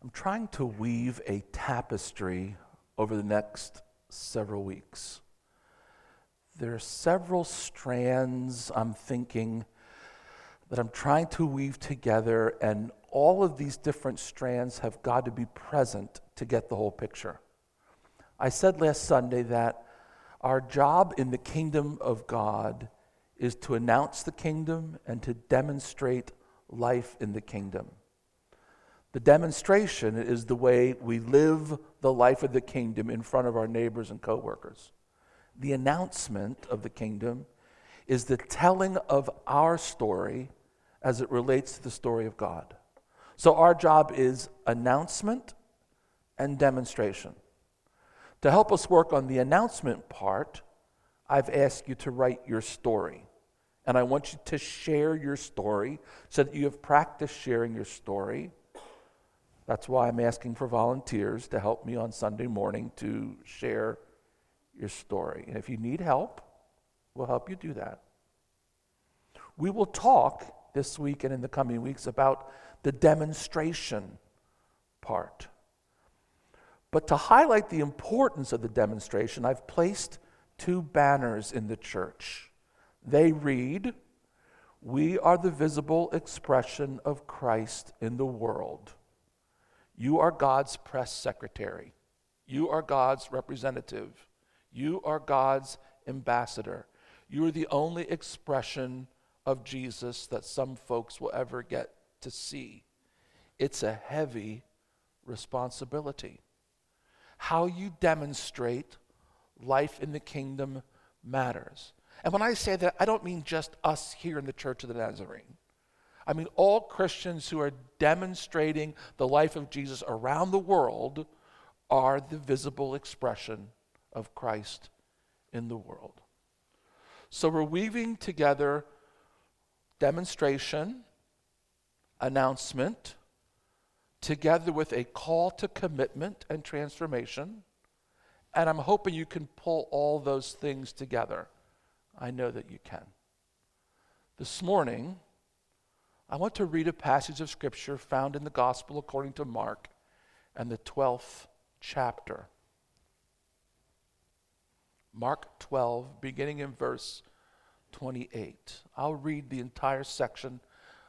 I'm trying to weave a tapestry over the next several weeks. There are several strands I'm thinking that I'm trying to weave together, and all of these different strands have got to be present to get the whole picture. I said last Sunday that our job in the kingdom of God is to announce the kingdom and to demonstrate life in the kingdom. The demonstration is the way we live the life of the kingdom in front of our neighbors and coworkers. The announcement of the kingdom is the telling of our story as it relates to the story of God. So our job is announcement and demonstration. To help us work on the announcement part, I've asked you to write your story. And I want you to share your story so that you have practiced sharing your story. That's why I'm asking for volunteers to help me on Sunday morning to share your story. And if you need help, we'll help you do that. We will talk this week and in the coming weeks about the demonstration part. But to highlight the importance of the demonstration, I've placed two banners in the church. They read, We are the visible expression of Christ in the world. You are God's press secretary. You are God's representative. You are God's ambassador. You are the only expression of Jesus that some folks will ever get to see. It's a heavy responsibility how you demonstrate life in the kingdom matters. And when I say that, I don't mean just us here in the Church of the Nazarene. I mean all Christians who are demonstrating the life of Jesus around the world are the visible expression of Christ in the world. So we're weaving together demonstration, announcement, together with a call to commitment and transformation. And I'm hoping you can pull all those things together. I know that you can. This morning, I want to read a passage of Scripture found in the Gospel according to Mark and the 12th chapter. Mark 12, beginning in verse 28. I'll read the entire section.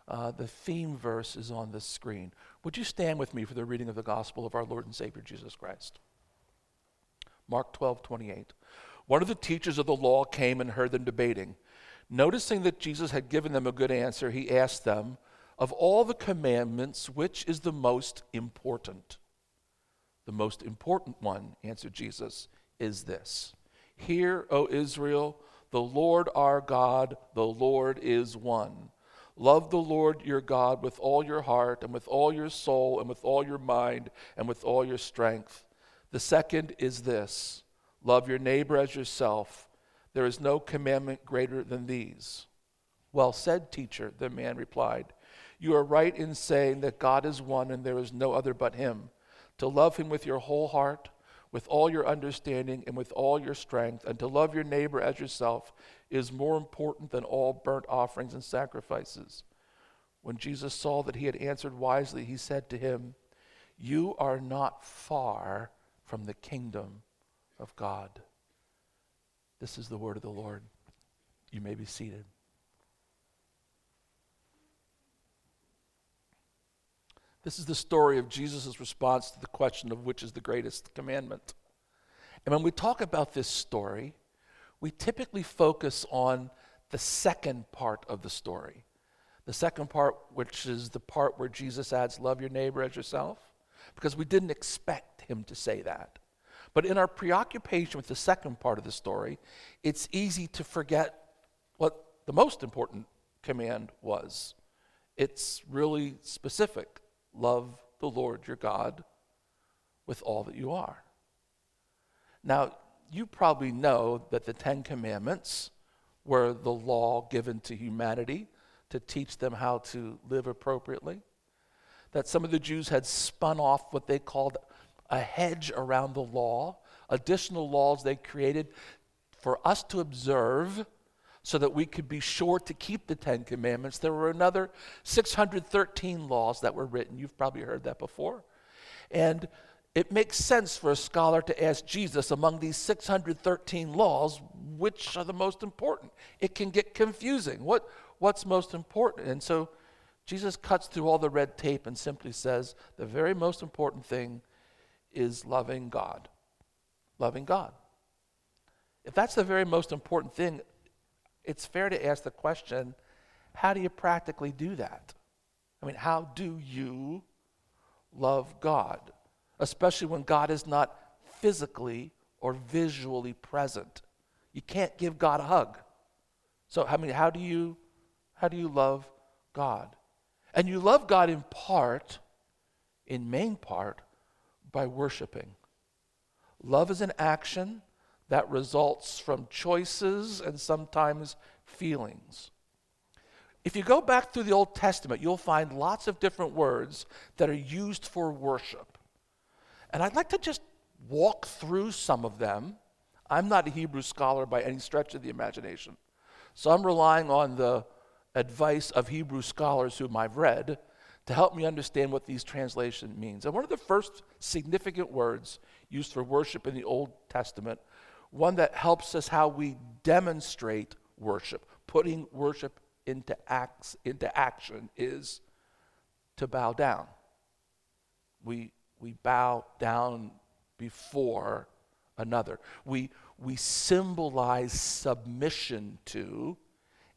Uh, the theme verse is on the screen. Would you stand with me for the reading of the gospel of our Lord and Savior Jesus Christ? Mark 12, 28. One of the teachers of the law came and heard them debating. Noticing that Jesus had given them a good answer, he asked them, Of all the commandments, which is the most important? The most important one, answered Jesus, is this Hear, O Israel, the Lord our God, the Lord is one. Love the Lord your God with all your heart and with all your soul and with all your mind and with all your strength. The second is this love your neighbor as yourself. There is no commandment greater than these. Well said, teacher, the man replied. You are right in saying that God is one and there is no other but him. To love him with your whole heart, with all your understanding, and with all your strength, and to love your neighbor as yourself is more important than all burnt offerings and sacrifices. When Jesus saw that he had answered wisely, he said to him, You are not far from the kingdom of God. This is the word of the Lord. You may be seated. This is the story of Jesus' response to the question of which is the greatest commandment. And when we talk about this story, we typically focus on the second part of the story. The second part, which is the part where Jesus adds, Love your neighbor as yourself, because we didn't expect him to say that. But in our preoccupation with the second part of the story, it's easy to forget what the most important command was. It's really specific love the Lord your God with all that you are. Now, you probably know that the Ten Commandments were the law given to humanity to teach them how to live appropriately. That some of the Jews had spun off what they called a hedge around the law, additional laws they created for us to observe so that we could be sure to keep the Ten Commandments. There were another 613 laws that were written. You've probably heard that before. And it makes sense for a scholar to ask Jesus among these 613 laws, which are the most important? It can get confusing. What, what's most important? And so Jesus cuts through all the red tape and simply says the very most important thing is loving God. Loving God. If that's the very most important thing, it's fair to ask the question how do you practically do that? I mean, how do you love God? Especially when God is not physically or visually present. You can't give God a hug. So, I mean, how do you how do you love God? And you love God in part, in main part, by worshiping. Love is an action that results from choices and sometimes feelings. If you go back through the Old Testament, you'll find lots of different words that are used for worship. And I'd like to just walk through some of them. I'm not a Hebrew scholar by any stretch of the imagination. So I'm relying on the advice of Hebrew scholars whom I've read to help me understand what these translations means. And one of the first significant words used for worship in the Old Testament, one that helps us how we demonstrate worship, putting worship into acts into action is to bow down. We we bow down before another. We we symbolize submission to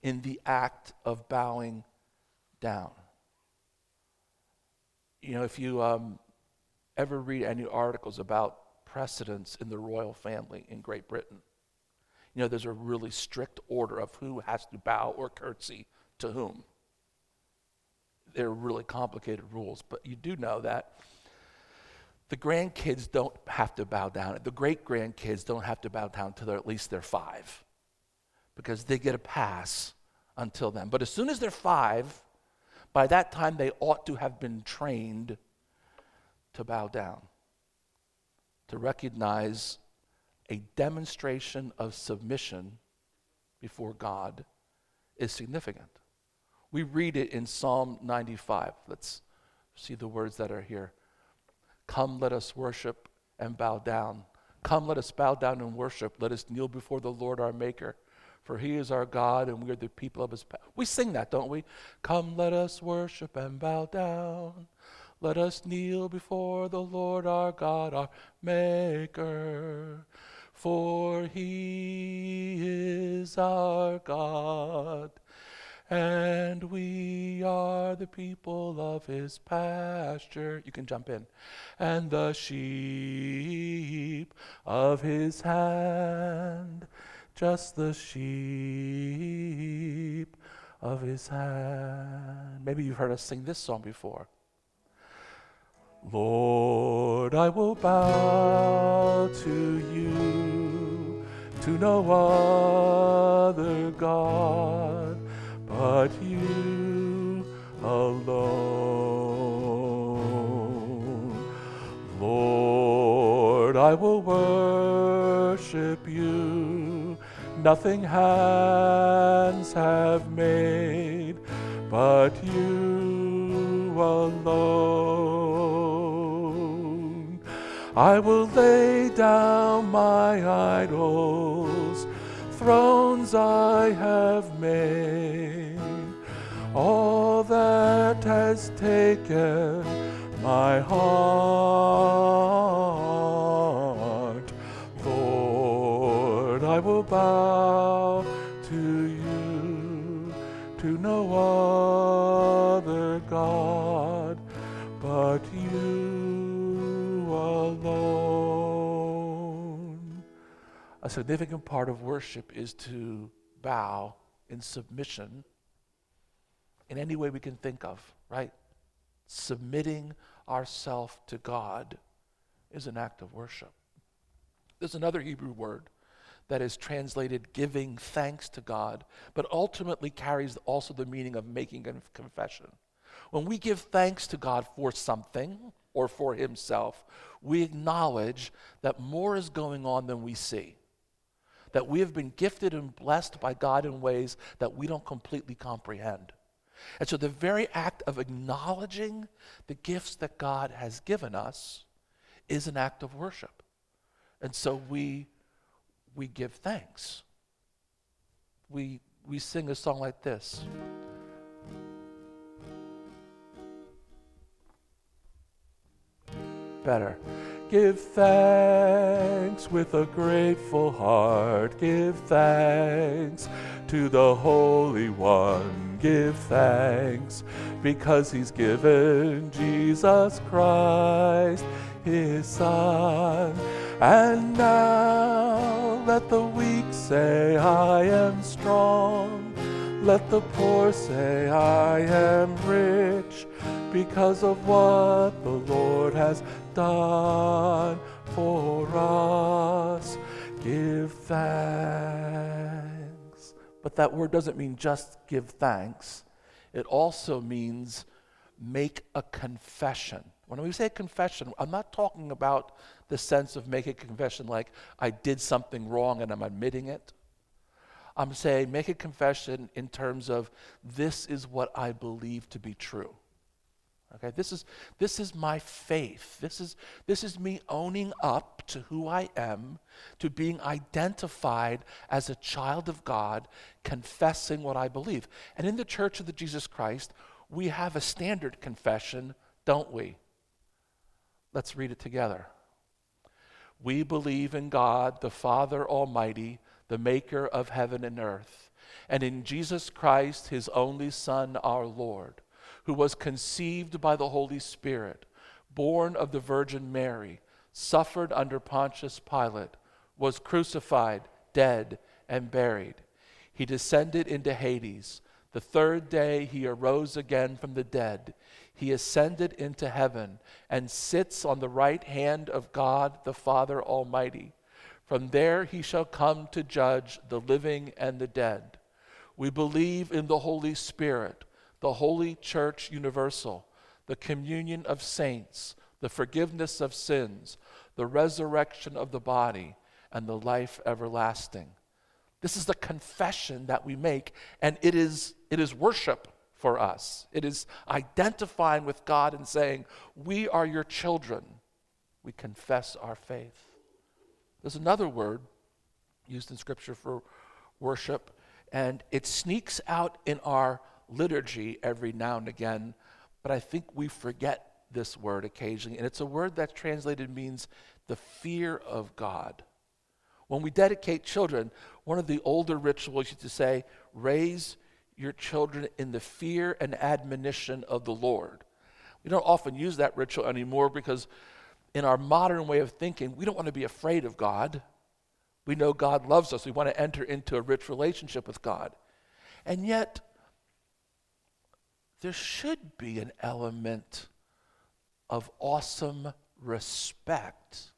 in the act of bowing down. You know, if you um, ever read any articles about precedence in the royal family in Great Britain, you know, there's a really strict order of who has to bow or curtsy to whom. They're really complicated rules, but you do know that the grandkids don't have to bow down. The great grandkids don't have to bow down until at least they're five because they get a pass until then. But as soon as they're five, by that time they ought to have been trained to bow down, to recognize a demonstration of submission before God is significant. We read it in Psalm 95. Let's see the words that are here. Come, let us worship and bow down. Come, let us bow down and worship. Let us kneel before the Lord our Maker for he is our God and we are the people of his power. We sing that, don't we? Come, let us worship and bow down. Let us kneel before the Lord our God, our Maker. For he is our God, and we are the people of his pasture. You can jump in. And the sheep of his hand just the sheep of his hand. Maybe you've heard us sing this song before. Lord, I will bow to you, to no other God but you alone. Lord, I will worship you nothing hands have made but you alone. I will lay down my idols, thrones I have made, all that has taken my heart. Bow to you, to no other God but you alone. A significant part of worship is to bow in submission in any way we can think of, right? Submitting ourselves to God is an act of worship. There's another Hebrew word that is translated giving thanks to God, but ultimately carries also the meaning of making a confession. When we give thanks to God for something or for Himself, we acknowledge that more is going on than we see. That we have been gifted and blessed by God in ways that we don't completely comprehend. And so the very act of acknowledging the gifts that God has given us is an act of worship. And so we, we give thanks. We, we sing a song like this. Better. Give thanks with a grateful heart. Give thanks to the Holy One. Give thanks because He's given Jesus Christ, His Son. And now let the weak say, I am strong. Let the poor say, I am rich because of what the Lord has done for us. Give thanks. But that word doesn't mean just give thanks, it also means make a confession. When we say confession, I'm not talking about the sense of making a confession like I did something wrong and I'm admitting it. I'm saying make a confession in terms of this is what I believe to be true. Okay, this is, this is my faith. This is, this is me owning up to who I am, to being identified as a child of God, confessing what I believe. And in the Church of the Jesus Christ, we have a standard confession, don't we? Let's read it together. We believe in God, the Father Almighty, the maker of heaven and earth, and in Jesus Christ, his only Son, our Lord who was conceived by the Holy Spirit, born of the Virgin Mary, suffered under Pontius Pilate, was crucified, dead, and buried. He descended into Hades. The third day he arose again from the dead. He ascended into heaven and sits on the right hand of God the Father Almighty. From there he shall come to judge the living and the dead. We believe in the Holy Spirit the Holy Church Universal, the communion of saints, the forgiveness of sins, the resurrection of the body, and the life everlasting. This is the confession that we make, and it is, it is worship for us. It is identifying with God and saying, We are your children. We confess our faith. There's another word used in Scripture for worship, and it sneaks out in our liturgy every now and again, but I think we forget this word occasionally. And it's a word that translated means the fear of God. When we dedicate children, one of the older rituals used to say, raise your children in the fear and admonition of the Lord. We don't often use that ritual anymore because in our modern way of thinking, we don't want to be afraid of God. We know God loves us. We want to enter into a rich relationship with God. And yet, there should be an element of awesome respect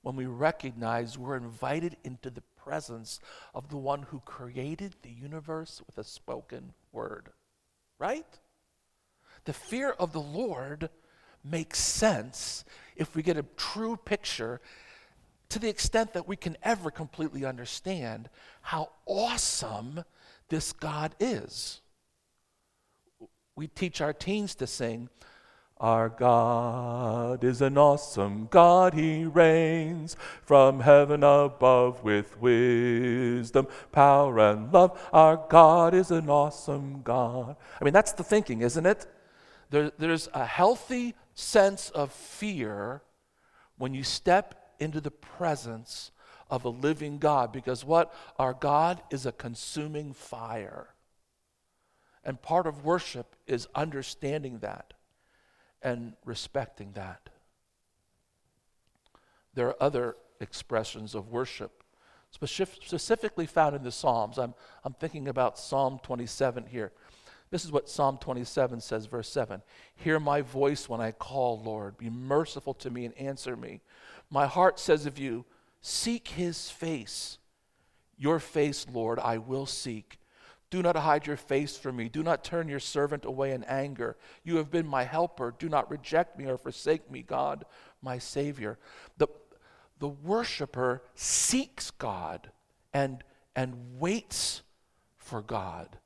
when we recognize we're invited into the presence of the one who created the universe with a spoken word. Right? The fear of the Lord makes sense if we get a true picture to the extent that we can ever completely understand how awesome this God is we teach our teens to sing, Our God is an awesome God, He reigns from heaven above with wisdom, power, and love. Our God is an awesome God. I mean, that's the thinking, isn't it? There, there's a healthy sense of fear when you step into the presence of a living God because what? Our God is a consuming fire. And part of worship is understanding that and respecting that. There are other expressions of worship specifically found in the Psalms. I'm, I'm thinking about Psalm 27 here. This is what Psalm 27 says, verse 7 Hear my voice when I call, Lord. Be merciful to me and answer me. My heart says of you, Seek his face. Your face, Lord, I will seek. Do not hide your face from me. Do not turn your servant away in anger. You have been my helper. Do not reject me or forsake me, God, my Savior. The, the worshiper seeks God and, and waits for God.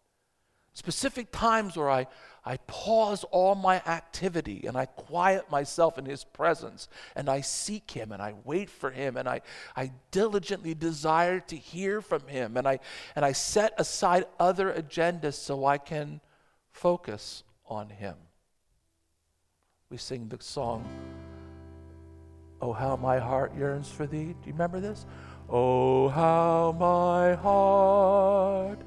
Specific times where I, I pause all my activity and I quiet myself in His presence and I seek Him and I wait for Him and I, I diligently desire to hear from Him and I, and I set aside other agendas so I can focus on Him. We sing the song, Oh, how my heart yearns for Thee. Do you remember this? Oh, how my heart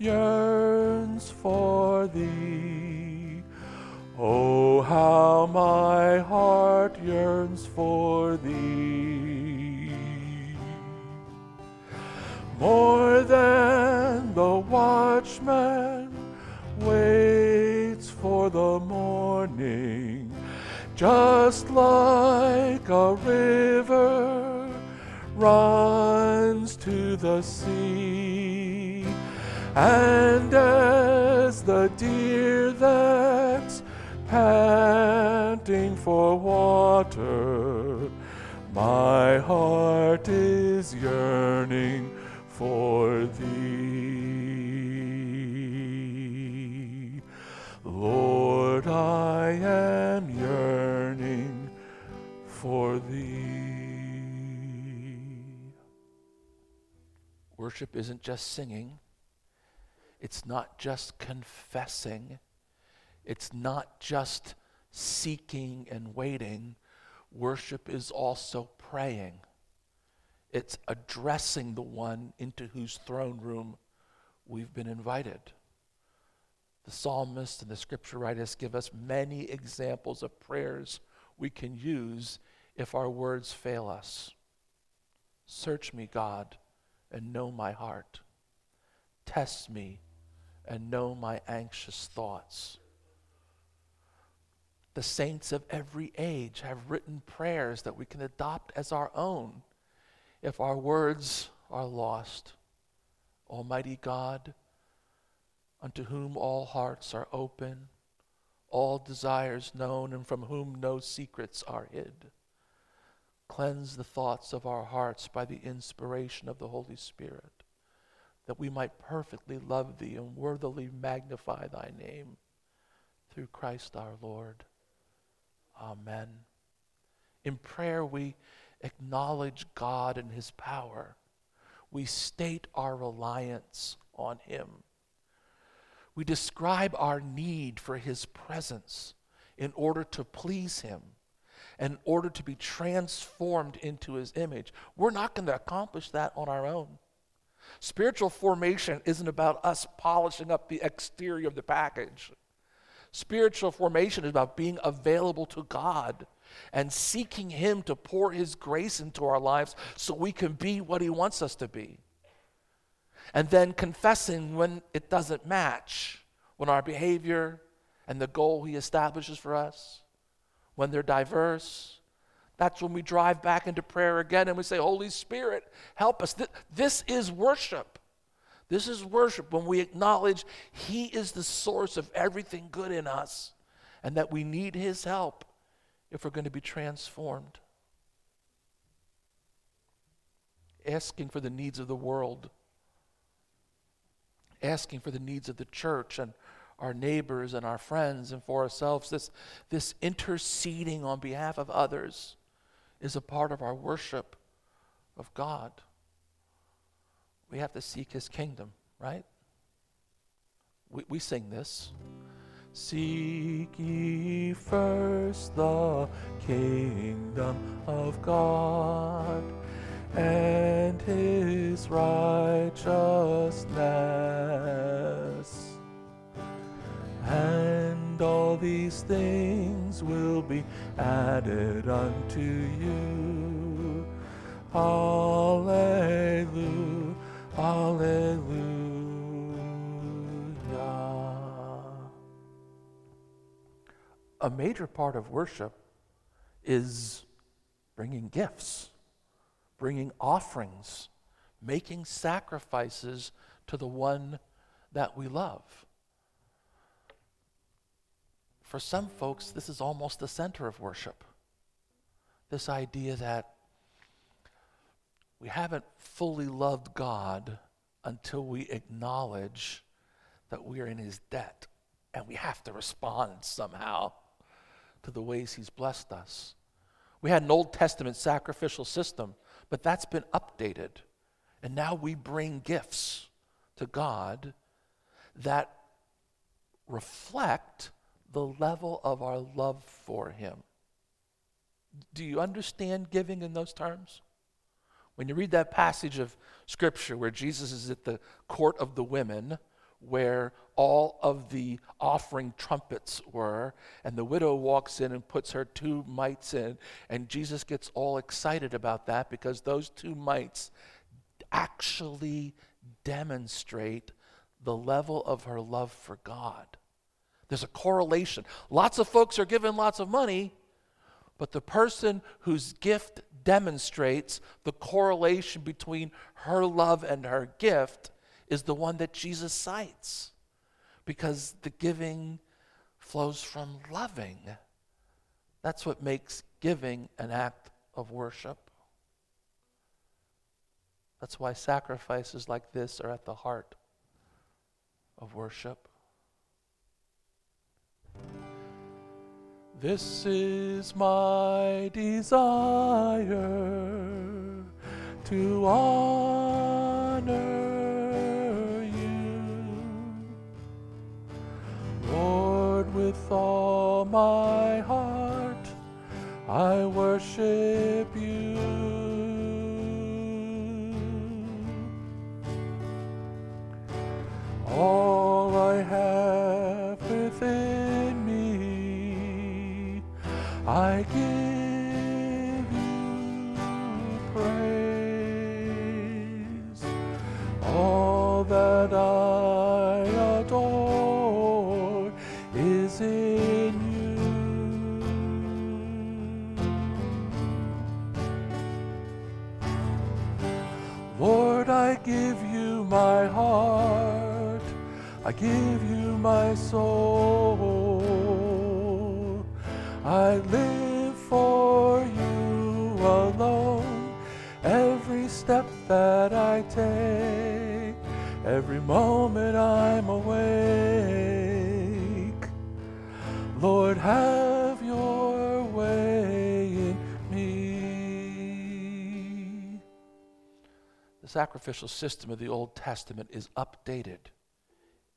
yearns for thee. Oh, how my heart yearns for thee. More than the watchman waits for the morning, just like a river runs to the sea and as the deer that's panting for water, my heart is yearning for thee. Lord, I am yearning for thee. Worship isn't just singing. It's not just confessing, it's not just seeking and waiting. Worship is also praying. It's addressing the one into whose throne room we've been invited. The psalmist and the scripture writers give us many examples of prayers we can use if our words fail us. Search me, God, and know my heart. Test me and know my anxious thoughts. The saints of every age have written prayers that we can adopt as our own if our words are lost. Almighty God, unto whom all hearts are open, all desires known, and from whom no secrets are hid. Cleanse the thoughts of our hearts by the inspiration of the Holy Spirit that we might perfectly love thee and worthily magnify thy name through Christ our Lord. Amen. In prayer, we acknowledge God and his power. We state our reliance on him. We describe our need for his presence in order to please him, in order to be transformed into his image. We're not going to accomplish that on our own. Spiritual formation isn't about us polishing up the exterior of the package. Spiritual formation is about being available to God and seeking Him to pour His grace into our lives so we can be what He wants us to be. And then confessing when it doesn't match, when our behavior and the goal He establishes for us, when they're diverse, that's when we drive back into prayer again and we say, Holy Spirit, help us. This is worship. This is worship when we acknowledge He is the source of everything good in us and that we need His help if we're going to be transformed. Asking for the needs of the world, asking for the needs of the church and our neighbors and our friends and for ourselves, this, this interceding on behalf of others is a part of our worship of God. We have to seek his kingdom, right? We, we sing this. Seek ye first the kingdom of God and his righteousness. And all these things will be added unto you. Hallelujah, hallelujah. A major part of worship is bringing gifts, bringing offerings, making sacrifices to the one that we love. For some folks, this is almost the center of worship. This idea that we haven't fully loved God until we acknowledge that we are in his debt and we have to respond somehow to the ways he's blessed us. We had an Old Testament sacrificial system, but that's been updated. And now we bring gifts to God that reflect the level of our love for him. Do you understand giving in those terms? When you read that passage of Scripture where Jesus is at the court of the women, where all of the offering trumpets were, and the widow walks in and puts her two mites in, and Jesus gets all excited about that because those two mites actually demonstrate the level of her love for God. There's a correlation. Lots of folks are given lots of money, but the person whose gift demonstrates the correlation between her love and her gift is the one that Jesus cites. Because the giving flows from loving. That's what makes giving an act of worship. That's why sacrifices like this are at the heart of worship. This is my desire to honor you, Lord, with all my heart I worship you. All I give you praise. All that I sacrificial system of the Old Testament is updated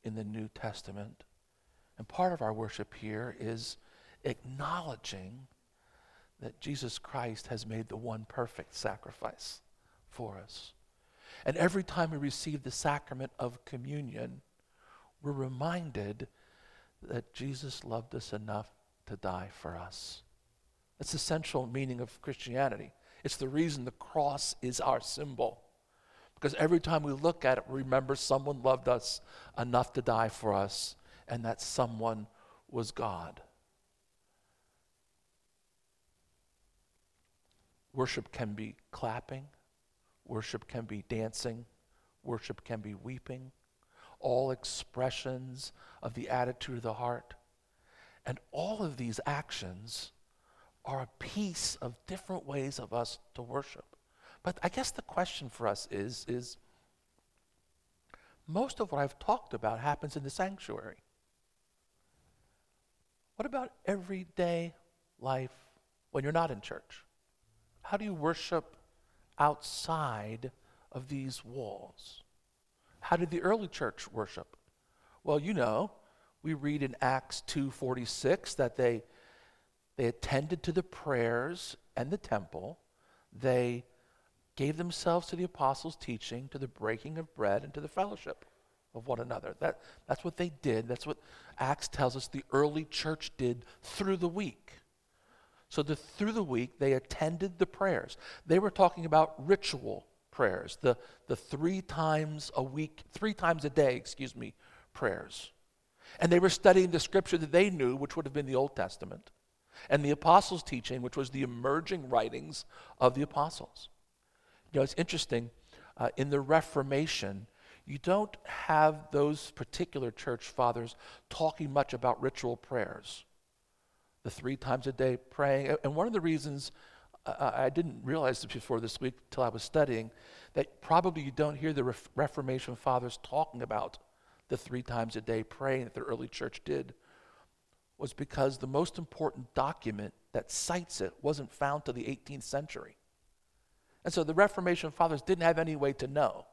in the New Testament. And part of our worship here is acknowledging that Jesus Christ has made the one perfect sacrifice for us. And every time we receive the sacrament of communion, we're reminded that Jesus loved us enough to die for us. That's the central meaning of Christianity. It's the reason the cross is our symbol. Because every time we look at it, remember someone loved us enough to die for us, and that someone was God. Worship can be clapping, worship can be dancing, worship can be weeping, all expressions of the attitude of the heart. And all of these actions are a piece of different ways of us to worship. But I guess the question for us is, is most of what I've talked about happens in the sanctuary. What about everyday life when you're not in church? How do you worship outside of these walls? How did the early church worship? Well, you know, we read in Acts 2:46 that they they attended to the prayers and the temple. They gave themselves to the apostles' teaching, to the breaking of bread, and to the fellowship of one another. That, that's what they did. That's what Acts tells us the early church did through the week. So the, through the week, they attended the prayers. They were talking about ritual prayers, the, the three times a week, three times a day, excuse me, prayers. And they were studying the scripture that they knew, which would have been the Old Testament, and the apostles' teaching, which was the emerging writings of the apostles. You know, it's interesting. Uh, in the Reformation, you don't have those particular church fathers talking much about ritual prayers the three times a day praying. And one of the reasons I didn't realize this before this week till I was studying that probably you don't hear the Reformation fathers talking about the three times a day praying that the early church did was because the most important document that cites it wasn't found till the 18th century. And so the Reformation fathers didn't have any way to know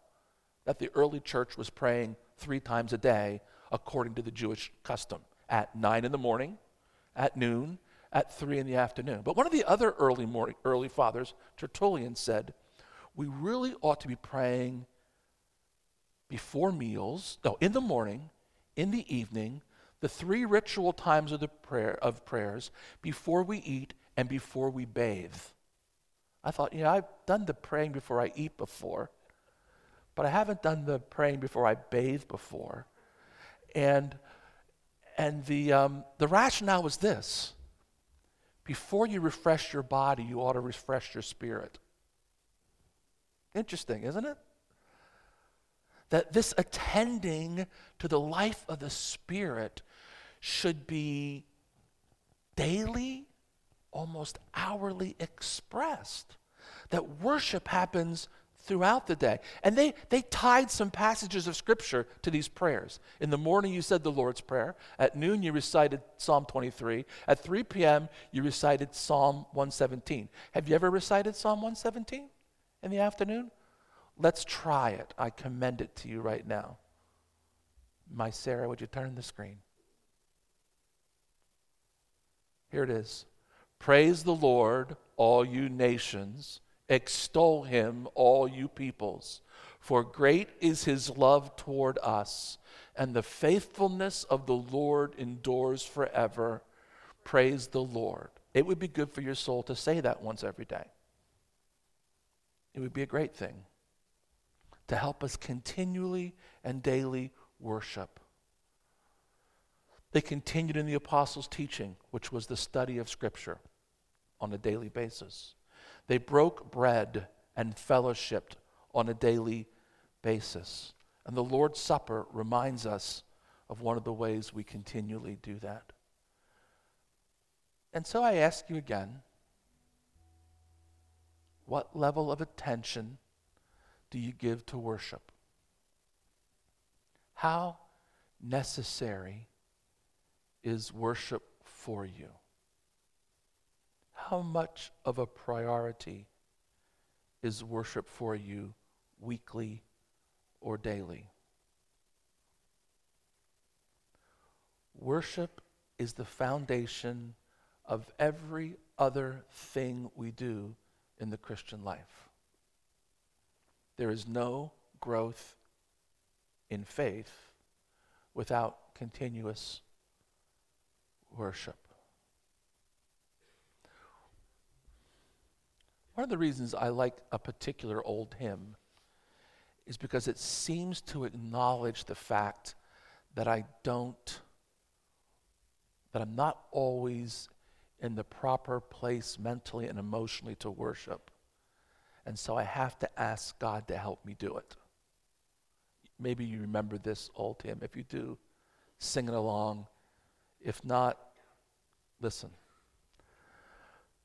that the early church was praying three times a day according to the Jewish custom at nine in the morning, at noon, at three in the afternoon. But one of the other early, morning, early fathers, Tertullian, said, We really ought to be praying before meals, no, in the morning, in the evening, the three ritual times of the prayer of prayers before we eat and before we bathe. I thought, you know, I've done the praying before I eat before, but I haven't done the praying before I bathe before. And and the um, the rationale was this: before you refresh your body, you ought to refresh your spirit. Interesting, isn't it? That this attending to the life of the Spirit should be daily, almost hourly expressed. That worship happens throughout the day. And they, they tied some passages of Scripture to these prayers. In the morning, you said the Lord's Prayer. At noon, you recited Psalm 23. At 3 p.m., you recited Psalm 117. Have you ever recited Psalm 117 in the afternoon? Let's try it. I commend it to you right now. My Sarah, would you turn the screen? Here it is. Praise the Lord, all you nations. Extol him, all you peoples. For great is his love toward us, and the faithfulness of the Lord endures forever. Praise the Lord. It would be good for your soul to say that once every day. It would be a great thing to help us continually and daily worship. They continued in the apostles' teaching, which was the study of Scripture on a daily basis. They broke bread and fellowshipped on a daily basis. And the Lord's Supper reminds us of one of the ways we continually do that. And so I ask you again what level of attention do you give to worship? How necessary is worship for you? How much of a priority is worship for you weekly or daily? Worship is the foundation of every other thing we do in the Christian life. There is no growth in faith without continuous worship. One of the reasons I like a particular old hymn is because it seems to acknowledge the fact that I don't, that I'm not always in the proper place mentally and emotionally to worship. And so I have to ask God to help me do it. Maybe you remember this old hymn. If you do, sing it along. If not, listen.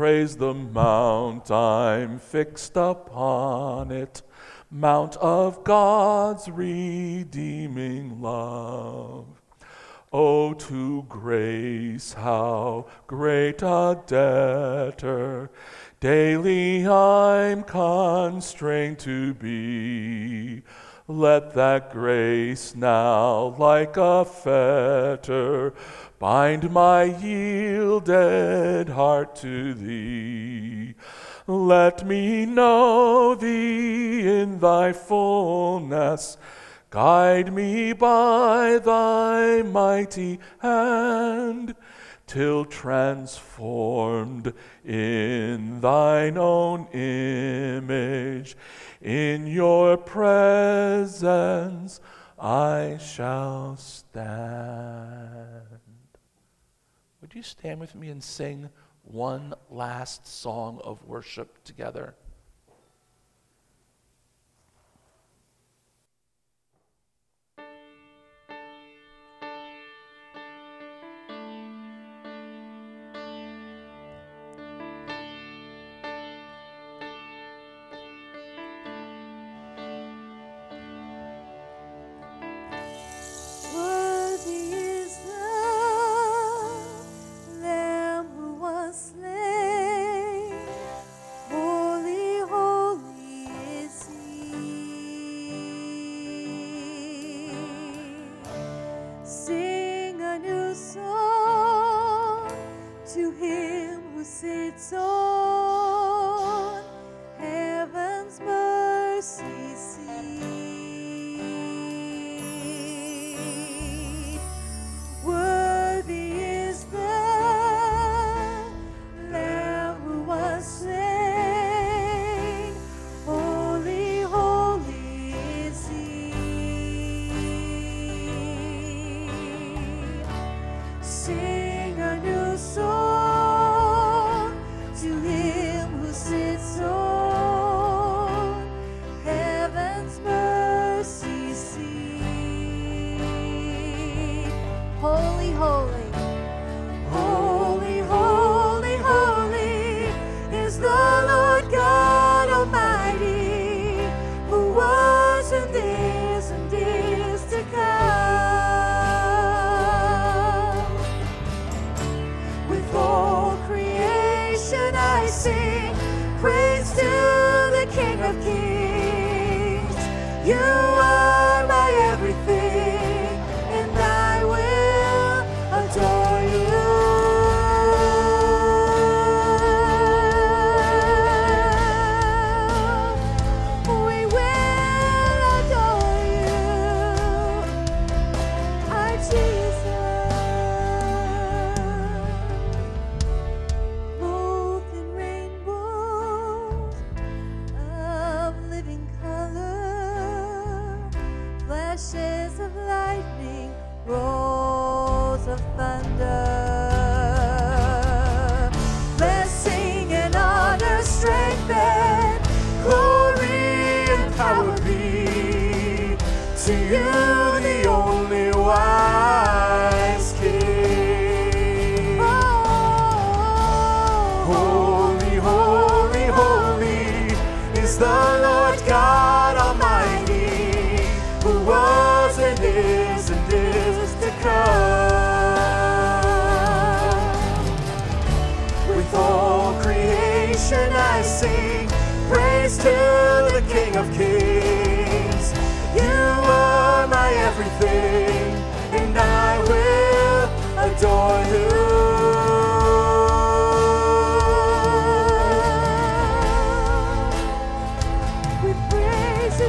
Praise the mount I'm fixed upon it, mount of God's redeeming love. Oh, to grace, how great a debtor daily I'm constrained to be. Let that grace now, like a fetter, bind my yielded heart to thee. Let me know thee in thy fullness. Guide me by thy mighty hand, till transformed in thine own image in your presence I shall stand. Would you stand with me and sing one last song of worship together?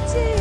beauty.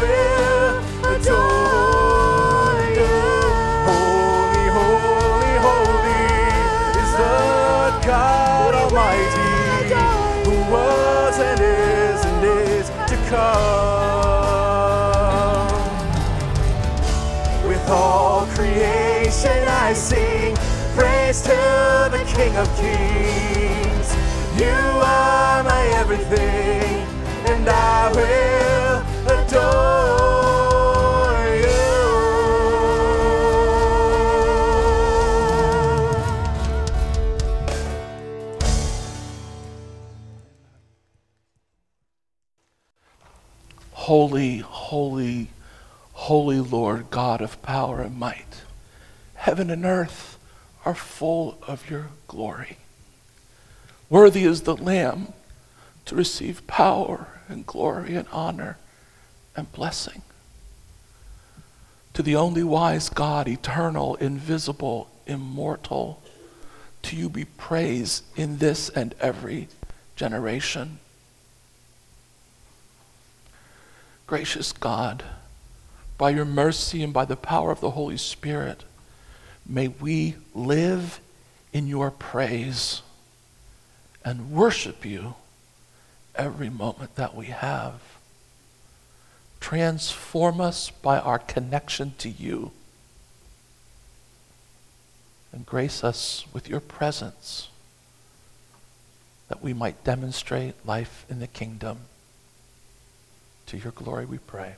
I sing praise to the King of Kings. You are my everything, and I will adore you. Holy, holy, holy Lord, God of power and might. Heaven and earth are full of your glory. Worthy is the Lamb to receive power and glory and honor and blessing. To the only wise God, eternal, invisible, immortal, to you be praise in this and every generation. Gracious God, by your mercy and by the power of the Holy Spirit, may we live in your praise and worship you every moment that we have. Transform us by our connection to you and grace us with your presence that we might demonstrate life in the kingdom. To your glory we pray.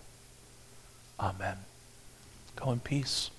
Amen. Go in peace.